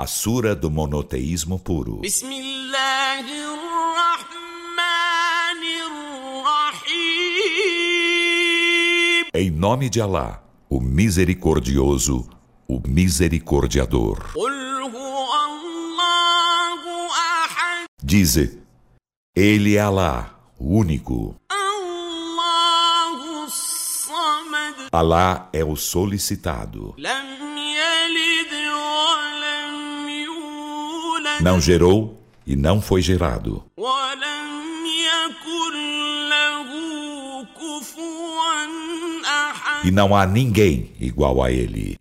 a Sura do Monoteísmo Puro. Em nome de Alá, o Misericordioso, o Misericordiador. Dize, Ele é Alá, único. Alá é o solicitado. Não gerou e não foi gerado. E não há ninguém igual a ele.